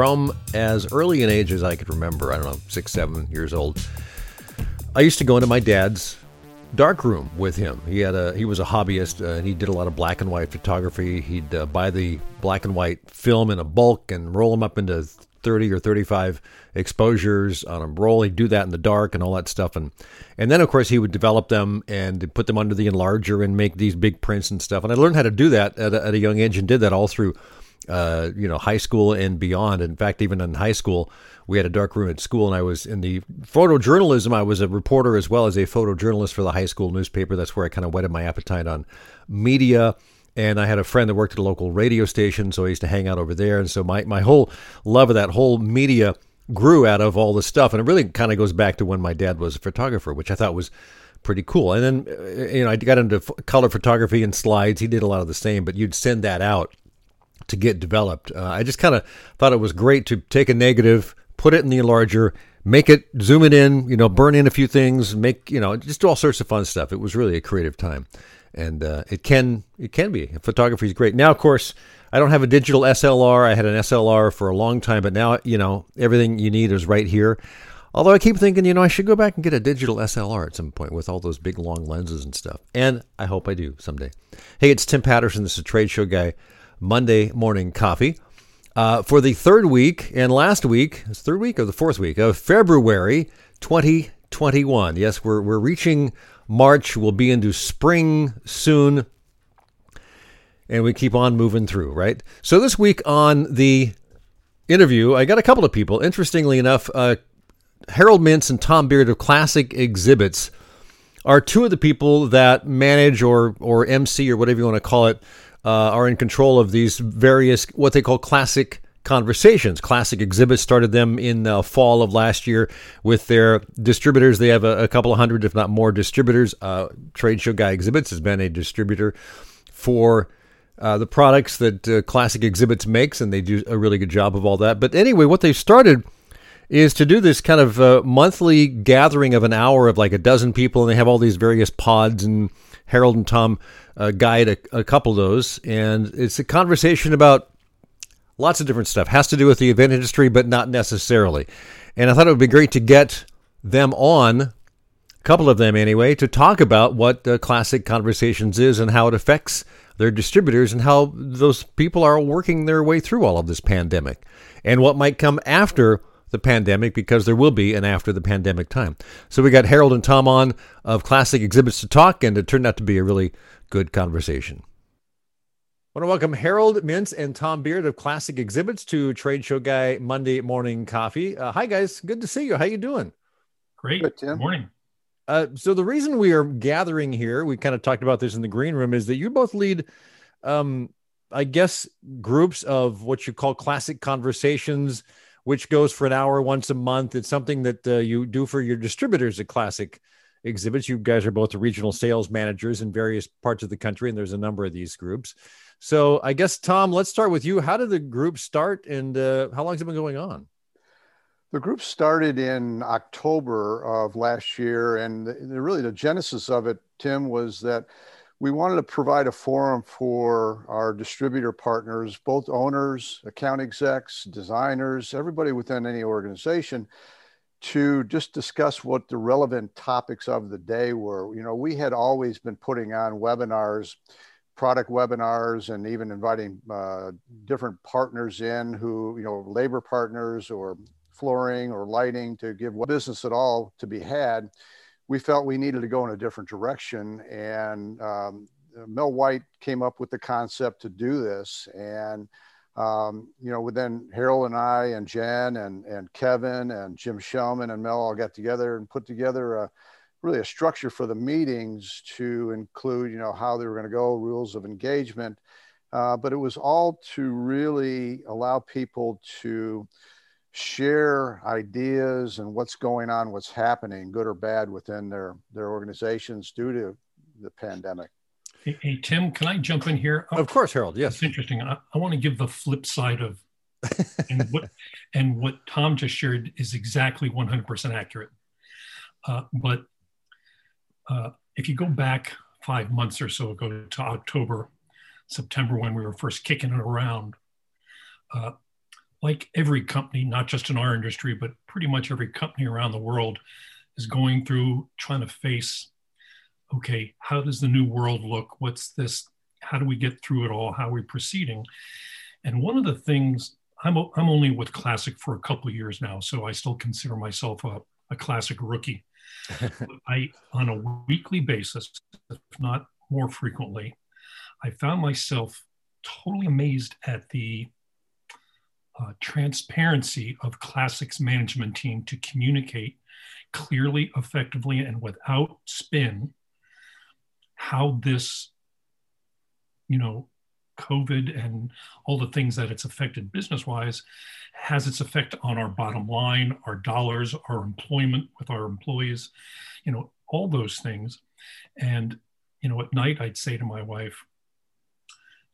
from as early an age as I could remember. I don't know, six, seven years old. I used to go into my dad's dark room with him. He had a he was a hobbyist uh, and he did a lot of black and white photography. He'd uh, buy the black and white film in a bulk and roll them up into 30 or 35 exposures on a roll. He'd do that in the dark and all that stuff. And, and then, of course, he would develop them and put them under the enlarger and make these big prints and stuff. And I learned how to do that at a, at a young age and did that all through, uh, you know, high school and beyond. In fact, even in high school, we had a dark room at school and I was in the photojournalism. I was a reporter as well as a photojournalist for the high school newspaper. That's where I kind of whetted my appetite on media and I had a friend that worked at a local radio station, so I used to hang out over there. And so my, my whole love of that whole media grew out of all this stuff. And it really kind of goes back to when my dad was a photographer, which I thought was pretty cool. And then, uh, you know, I got into color photography and slides. He did a lot of the same, but you'd send that out to get developed. Uh, I just kind of thought it was great to take a negative, put it in the enlarger, make it, zoom it in, you know, burn in a few things, make, you know, just do all sorts of fun stuff. It was really a creative time. And uh, it can it can be. Photography is great. Now of course i don't have a digital slr i had an slr for a long time but now you know everything you need is right here. Although i keep thinking you know i should go back and get a digital slr at some point with all those big long lenses and stuff. And i hope i do someday. Hey it's tim patterson. This is a trade show guy monday morning coffee uh, for the third week and last week it's third week or the fourth week of february 2021 yes we're, we're reaching March. We'll be into spring soon. And we keep on moving through, right? So this week on the interview, I got a couple of people. Interestingly enough, uh, Harold Mintz and Tom Beard of Classic Exhibits are two of the people that manage or or MC or whatever you want to call it uh, are in control of these various what they call classic conversations. Classic Exhibits started them in the fall of last year with their distributors. They have a, a couple of hundred, if not more, distributors. Uh, Trade Show Guy Exhibits has been a distributor for uh, the products that uh, Classic Exhibits makes, and they do a really good job of all that. But anyway, what they started is to do this kind of uh, monthly gathering of an hour of like a dozen people, and they have all these various pods and Harold and Tom uh, guide a, a couple of those, and it's a conversation about lots of different stuff. Has to do with the event industry, but not necessarily. And I thought it would be great to get them on, a couple of them anyway, to talk about what uh, Classic Conversations is and how it affects their distributors and how those people are working their way through all of this pandemic and what might come after the pandemic because there will be an after the pandemic time. So we got Harold and Tom on of Classic Exhibits to talk, and it turned out to be a really good conversation. I want to welcome Harold Mintz and Tom Beard of Classic Exhibits to Trade Show Guy Monday Morning Coffee. Uh, hi, guys. Good to see you. How you doing? Great. Good, Tim. morning. Uh, so the reason we are gathering here, we kind of talked about this in the green room, is that you both lead, um, I guess, groups of what you call classic conversations, which goes for an hour once a month. It's something that uh, you do for your distributors at Classic Exhibits. You guys are both the regional sales managers in various parts of the country, and there's a number of these groups. So I guess Tom, let's start with you. How did the group start, and uh, how long has it been going on? The group started in October of last year, and really the genesis of it, Tim, was that we wanted to provide a forum for our distributor partners, both owners, account execs, designers, everybody within any organization, to just discuss what the relevant topics of the day were. You know, we had always been putting on webinars product webinars and even inviting uh, different partners in who, you know, labor partners or flooring or lighting to give what business at all to be had, we felt we needed to go in a different direction. And um, Mel White came up with the concept to do this. And, um, you know, then Harold and I and Jen and, and Kevin and Jim Shellman and Mel all got together and put together a, really a structure for the meetings to include, you know, how they were going to go, rules of engagement. Uh, but it was all to really allow people to share ideas and what's going on, what's happening, good or bad, within their their organizations due to the pandemic. Hey, hey Tim, can I jump in here? Of course, Harold. Yes, it's interesting. I, I want to give the flip side of and what and what Tom just shared is exactly 100% accurate. Uh, but uh, if you go back five months or so ago to October, September, when we were first kicking it around, uh, like every company, not just in our industry, but pretty much every company around the world is going through trying to face okay, how does the new world look? What's this? How do we get through it all? How are we proceeding? And one of the things I'm, I'm only with Classic for a couple of years now, so I still consider myself a, a Classic rookie. I, on a weekly basis, if not more frequently, I found myself totally amazed at the uh, transparency of Classic's management team to communicate clearly, effectively, and without spin how this, you know, COVID and all the things that it's affected business wise has its effect on our bottom line, our dollars, our employment with our employees, you know, all those things. And, you know, at night I'd say to my wife,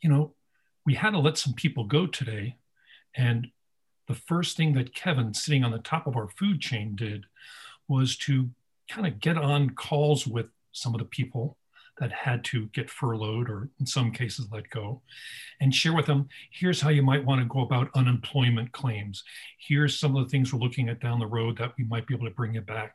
you know, we had to let some people go today. And the first thing that Kevin, sitting on the top of our food chain, did was to kind of get on calls with some of the people that had to get furloughed or in some cases let go and share with them here's how you might want to go about unemployment claims. Here's some of the things we're looking at down the road that we might be able to bring it back.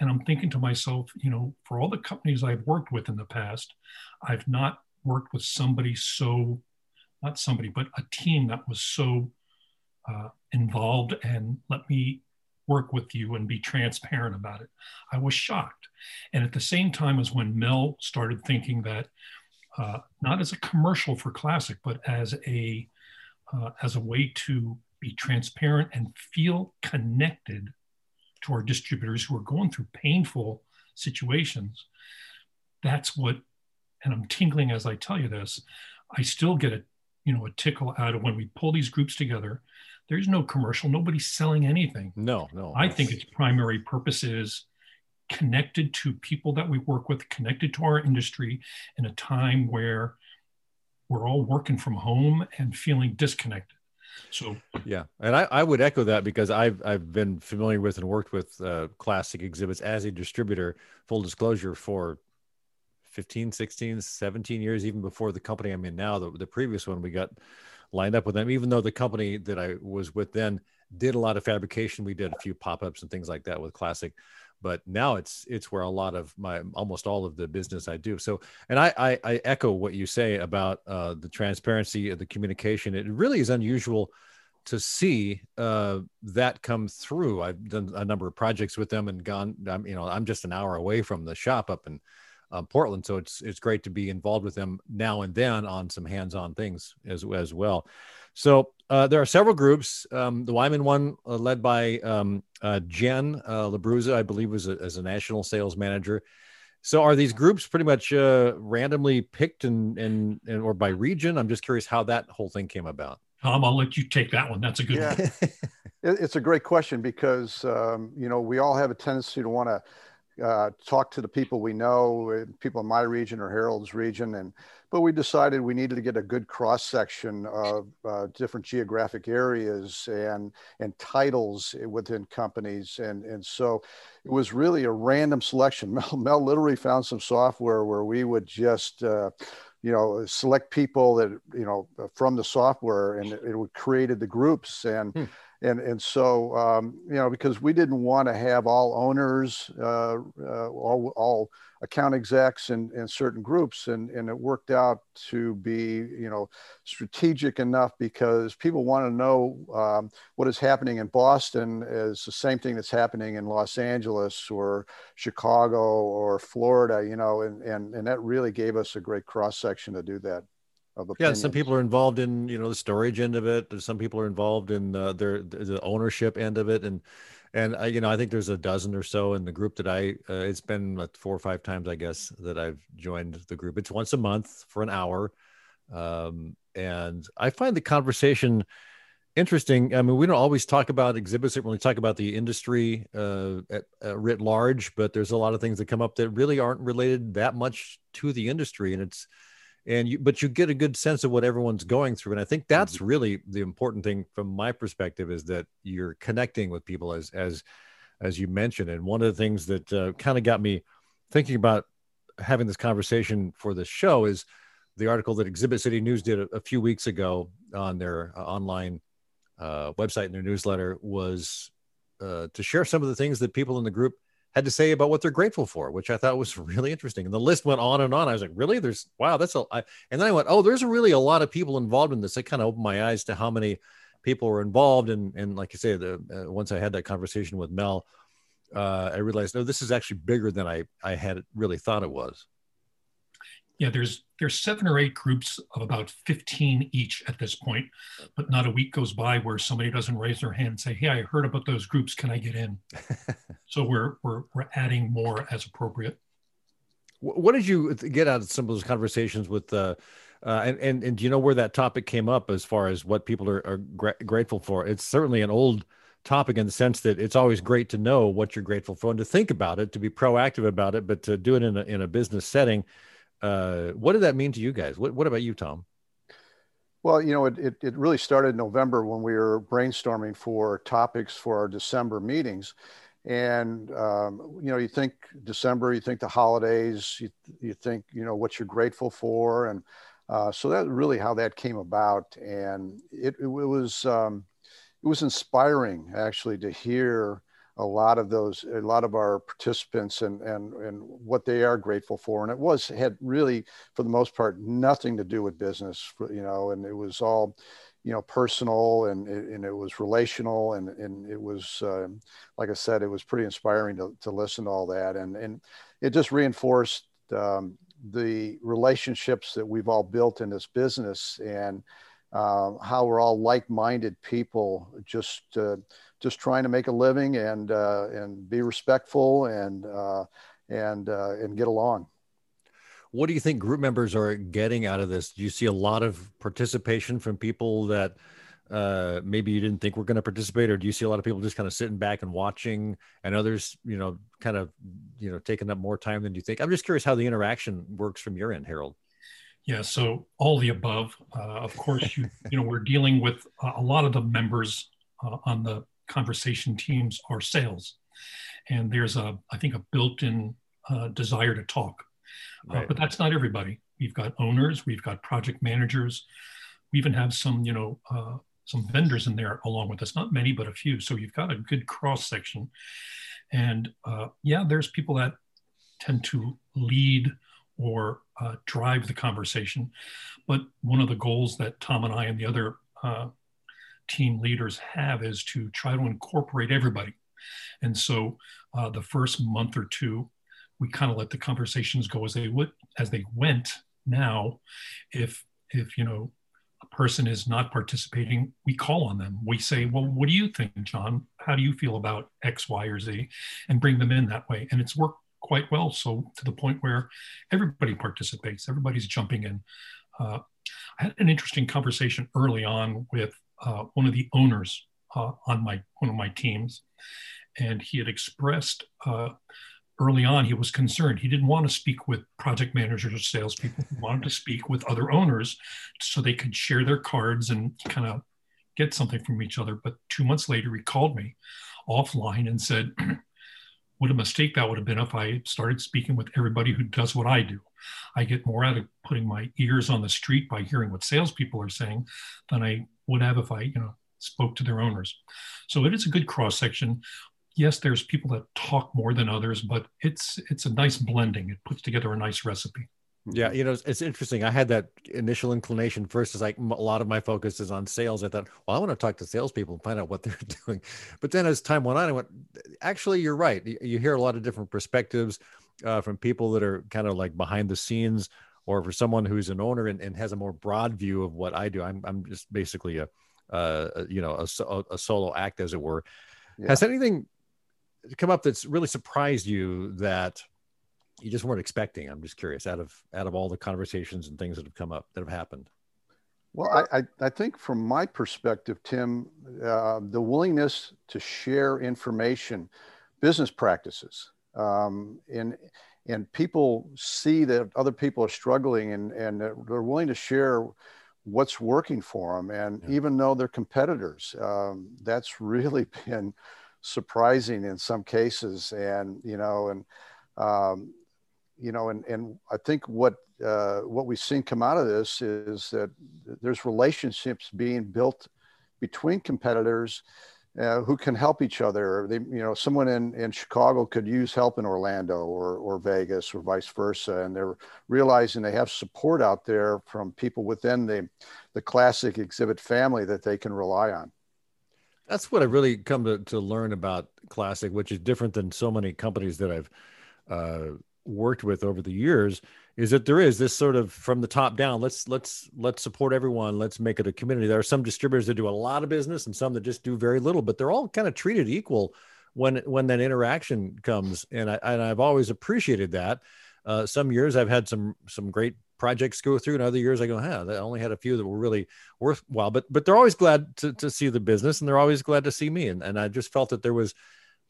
And i'm thinking to myself you know for all the companies i've worked with in the past i've not worked with somebody so not somebody but a team that was so uh, involved and let me work with you and be transparent about it. I was shocked. And at the same time as when Mel started thinking that uh, not as a commercial for Classic, but as a uh, as a way to be transparent and feel connected to our distributors who are going through painful situations. That's what, and I'm tingling as I tell you this. I still get a you know a tickle out of when we pull these groups together there's no commercial. Nobody's selling anything. No, no. I think its primary purpose is connected to people that we work with, connected to our industry in a time where we're all working from home and feeling disconnected. So yeah, and I, I would echo that because I've I've been familiar with and worked with uh, classic exhibits as a distributor. Full disclosure for 15, 16, 17 years, even before the company I'm in now. The, the previous one we got lined up with them, even though the company that I was with then did a lot of fabrication. We did a few pop-ups and things like that with Classic. But now it's it's where a lot of my almost all of the business I do. So, and I I, I echo what you say about uh, the transparency of the communication. It really is unusual to see uh, that come through. I've done a number of projects with them and gone. I'm, you know, I'm just an hour away from the shop up in um, Portland. So it's it's great to be involved with them now and then on some hands-on things as as well. So uh, there are several groups. Um, the Wyman one, uh, led by um, uh, Jen uh, Labruza, I believe, was a, as a national sales manager. So are these groups pretty much uh, randomly picked and, and and or by region? I'm just curious how that whole thing came about. Tom, I'll let you take that one. That's a good yeah. one. it's a great question because um, you know we all have a tendency to want to uh, talk to the people we know, uh, people in my region or Harold's region, and but we decided we needed to get a good cross section of uh, different geographic areas and and titles within companies, and and so it was really a random selection. Mel, Mel literally found some software where we would just. Uh, you know, select people that you know from the software, and it, it created the groups, and hmm and and so um, you know because we didn't want to have all owners uh, uh, all, all account execs in, in certain groups. And, and it worked out to be you know strategic enough because people want to know um, what is happening in boston is the same thing that's happening in los angeles or chicago or florida you know and, and, and that really gave us a great cross section to do that yeah some people are involved in you know the storage end of it some people are involved in uh, their the ownership end of it and and I, you know i think there's a dozen or so in the group that i uh, it's been like four or five times i guess that i've joined the group. It's once a month for an hour um, and i find the conversation interesting. I mean we don't always talk about exhibits when we talk about the industry uh, at, uh, writ large but there's a lot of things that come up that really aren't related that much to the industry and it's and you but you get a good sense of what everyone's going through and i think that's mm-hmm. really the important thing from my perspective is that you're connecting with people as as as you mentioned and one of the things that uh, kind of got me thinking about having this conversation for this show is the article that exhibit city news did a, a few weeks ago on their uh, online uh, website and their newsletter was uh, to share some of the things that people in the group had to say about what they're grateful for, which I thought was really interesting. And the list went on and on. I was like, really? There's wow, that's a. I, and then I went, oh, there's really a lot of people involved in this. It kind of opened my eyes to how many people were involved. And and like you say, the uh, once I had that conversation with Mel, uh, I realized, no, this is actually bigger than I I had really thought it was yeah, there's there's seven or eight groups of about 15 each at this point, but not a week goes by where somebody doesn't raise their hand and say, "Hey, I heard about those groups. Can I get in?" so we're we're we're adding more as appropriate. What did you get out of some of those conversations with? Uh, uh, and, and and do you know where that topic came up as far as what people are, are gra- grateful for? It's certainly an old topic in the sense that it's always great to know what you're grateful for and to think about it, to be proactive about it, but to do it in a, in a business setting uh, what did that mean to you guys? What, what about you, Tom? Well, you know, it, it, it, really started in November when we were brainstorming for topics for our December meetings. And, um, you know, you think December, you think the holidays, you, you think, you know, what you're grateful for. And uh, so that's really how that came about. And it, it was, um, it was inspiring actually to hear a lot of those a lot of our participants and and and what they are grateful for. And it was had really for the most part nothing to do with business you know and it was all you know personal and and it was relational and and it was uh, like i said it was pretty inspiring to, to listen to all that. And and it just reinforced um, the relationships that we've all built in this business. And uh, how we're all like-minded people just uh, just trying to make a living and uh, and be respectful and uh, and uh, and get along. What do you think group members are getting out of this? Do you see a lot of participation from people that uh, maybe you didn't think were going to participate, or do you see a lot of people just kind of sitting back and watching, and others, you know, kind of, you know, taking up more time than you think? I'm just curious how the interaction works from your end, Harold. Yeah, so all the above. Uh, of course, you you know we're dealing with a lot of the members uh, on the conversation teams are sales. And there's a, I think, a built-in uh, desire to talk. Uh, right. But that's not everybody. We've got owners, we've got project managers, we even have some, you know, uh, some vendors in there along with us. Not many, but a few. So you've got a good cross section. And uh, yeah, there's people that tend to lead or uh, drive the conversation. But one of the goals that Tom and I and the other uh, team leaders have is to try to incorporate everybody. And so uh, the first month or two, we kind of let the conversations go as they would as they went. Now, if if you know a person is not participating, we call on them. We say, "Well, what do you think, John? How do you feel about X, Y, or Z?" and bring them in that way. And it's worked quite well. So to the point where everybody participates, everybody's jumping in. Uh, I had an interesting conversation early on with uh, one of the owners uh, on my one of my teams, and he had expressed uh, early on he was concerned. He didn't want to speak with project managers or salespeople. He wanted to speak with other owners so they could share their cards and kind of get something from each other. But two months later, he called me offline and said. What a mistake that would have been if I started speaking with everybody who does what I do. I get more out of putting my ears on the street by hearing what salespeople are saying than I would have if I, you know, spoke to their owners. So it is a good cross section. Yes, there's people that talk more than others, but it's it's a nice blending. It puts together a nice recipe. Yeah, you know, it's, it's, interesting. I had that initial inclination first. Is like a lot of my focus is on sales. I thought, well, I want to talk to salespeople and find out what they're doing. But then as time went on, I went, actually, you're right. You, you hear a lot of different perspectives uh, from people that are kind of like behind the scenes, or for someone who's an owner and, and has a more broad view of what I do. I'm I'm just basically a, uh, you know, a, a, solo act, as it were. Yeah. Has anything come up that's really surprised you that? You just weren't expecting? I'm just curious out of out of all the conversations and things that have come up that have happened. Well, I, I, think from my perspective, Tim, uh, the willingness to share information, business practices, um, and and people see that other people are struggling and and they're willing to share what's working for them, and yeah. even though they're competitors, um, that's really been surprising in some cases, and you know, and um, you know, and, and I think what uh, what we've seen come out of this is that there's relationships being built between competitors uh, who can help each other. They, you know, someone in, in Chicago could use help in Orlando or, or Vegas or vice versa. And they're realizing they have support out there from people within the, the classic exhibit family that they can rely on. That's what I really come to, to learn about classic, which is different than so many companies that I've uh, worked with over the years is that there is this sort of from the top down let's let's let's support everyone. Let's make it a community. There are some distributors that do a lot of business and some that just do very little but they're all kind of treated equal when when that interaction comes. And i and i've always appreciated that. Uh, some years i've had some some great projects go through and other years i go huh i only had a few that were really worthwhile. But but they're always glad to, to see the business and they're always glad to see me. And, and i just felt that there was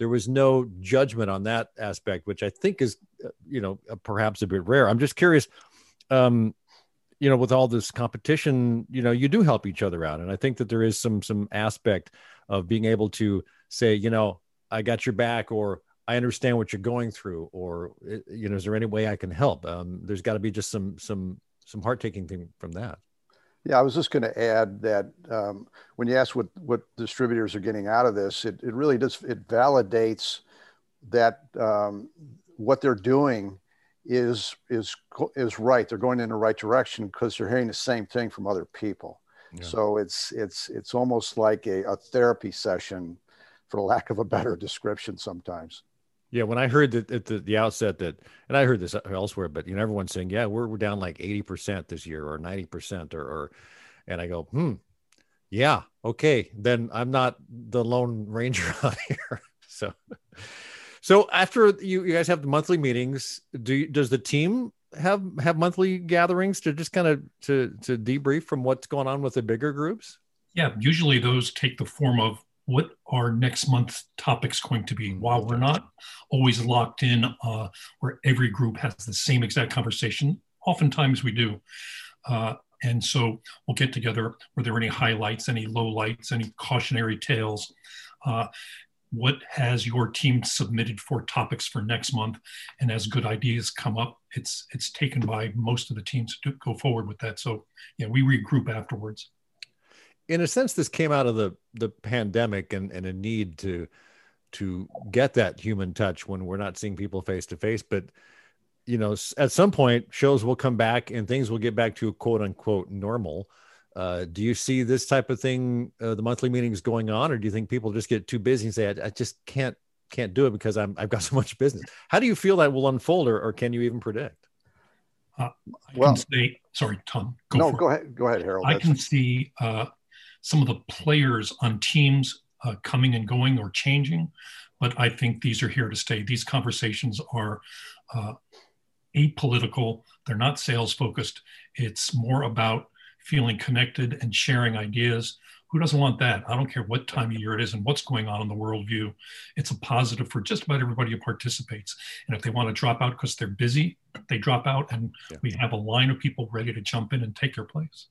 there was no judgment on that aspect, which I think is, uh, you know, uh, perhaps a bit rare. I'm just curious, um, you know, with all this competition, you know, you do help each other out, and I think that there is some some aspect of being able to say, you know, I got your back, or I understand what you're going through, or uh, you know, is there any way I can help? Um, there's got to be just some some some heart taking thing from that. Yeah, I was just going to add that um, when you ask what what distributors are getting out of this, it, it really does it validates that um, what they're doing is is is right. They're going in the right direction because they're hearing the same thing from other people. Yeah. So it's it's it's almost like a, a therapy session, for lack of a better description. Sometimes. Yeah, when I heard that at the, the outset that, and I heard this elsewhere, but you know, everyone's saying, yeah, we're, we're down like 80% this year or 90% or, or, and I go, hmm, yeah, okay, then I'm not the lone ranger out here. so, so after you, you guys have the monthly meetings, do you, does the team have, have monthly gatherings to just kind of to, to debrief from what's going on with the bigger groups? Yeah, usually those take the form of what our next month's topics going to be. While we're not always locked in uh, where every group has the same exact conversation, oftentimes we do. Uh, and so we'll get together. Were there any highlights, any lowlights, any cautionary tales? Uh, what has your team submitted for topics for next month? And as good ideas come up, it's it's taken by most of the teams to go forward with that. So yeah, we regroup afterwards in a sense, this came out of the the pandemic and, and a need to to get that human touch when we're not seeing people face to face. But you know, at some point, shows will come back and things will get back to quote unquote normal. Uh, do you see this type of thing, uh, the monthly meetings going on, or do you think people just get too busy and say, I, I just can't can't do it because I'm I've got so much business? How do you feel that will unfold, or, or can you even predict? Uh, I well, can say, sorry, Tom. Go no, go ahead. Go ahead, Harold. I can see uh, some of the players on teams uh, coming and going or changing, but I think these are here to stay. These conversations are uh, apolitical, they're not sales focused. It's more about feeling connected and sharing ideas. Who doesn't want that? I don't care what time of year it is and what's going on in the worldview. It's a positive for just about everybody who participates. And if they want to drop out because they're busy, they drop out, and yeah. we have a line of people ready to jump in and take their place.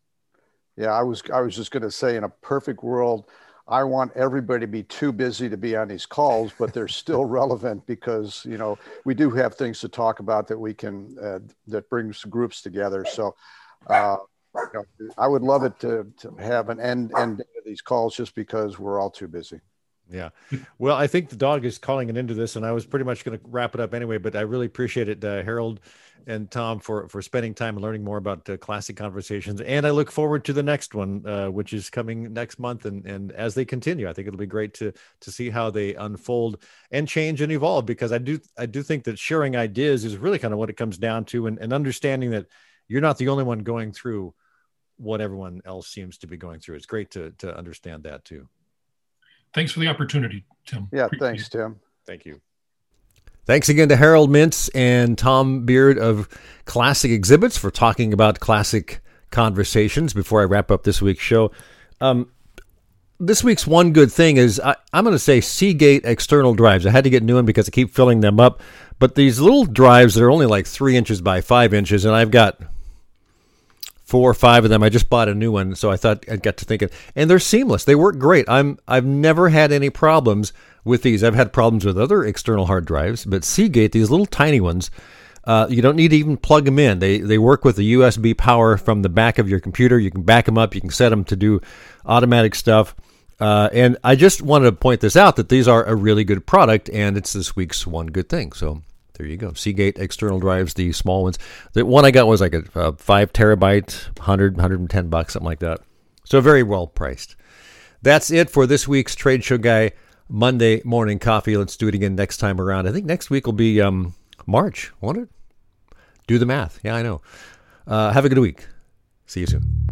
Yeah, I was I was just going to say in a perfect world, I want everybody to be too busy to be on these calls, but they're still relevant because you know we do have things to talk about that we can uh, that brings groups together. So. Uh, you know, I would love it to, to have an end end of these calls just because we're all too busy. Yeah. Well, I think the dog is calling it into this, and I was pretty much going to wrap it up anyway. But I really appreciate it, uh, Harold and Tom, for for spending time and learning more about uh, classic conversations. And I look forward to the next one, uh, which is coming next month. And and as they continue, I think it'll be great to to see how they unfold and change and evolve. Because I do I do think that sharing ideas is really kind of what it comes down to, and, and understanding that you're not the only one going through what everyone else seems to be going through. It's great to to understand that too. Thanks for the opportunity, Tim. Yeah, Appreciate thanks, it. Tim. Thank you. Thanks again to Harold Mintz and Tom Beard of Classic Exhibits for talking about classic conversations before I wrap up this week's show. Um, this week's one good thing is I, am going to say Seagate external drives. I had to get new one because I keep filling them up. But these little drives that are only like three inches by five inches, and I've got four or five of them. I just bought a new one, so I thought I'd got to thinking, and they're seamless. They work great. I'm I've never had any problems with these. I've had problems with other external hard drives, but Seagate, these little tiny ones, uh, you don't need to even plug them in. They they work with the USB power from the back of your computer. You can back them up. You can set them to do automatic stuff. Uh, and I just wanted to point this out that these are a really good product, and it's this week's one good thing. So there you go. Seagate external drives, the small ones. The one I got was like a, a five terabyte, 100, 110 bucks, something like that. So very well priced. That's it for this week's Trade Show Guy Monday morning coffee. Let's do it again next time around. I think next week will be um, March, won't it? Do the math. Yeah, I know. Uh, have a good week. See you soon.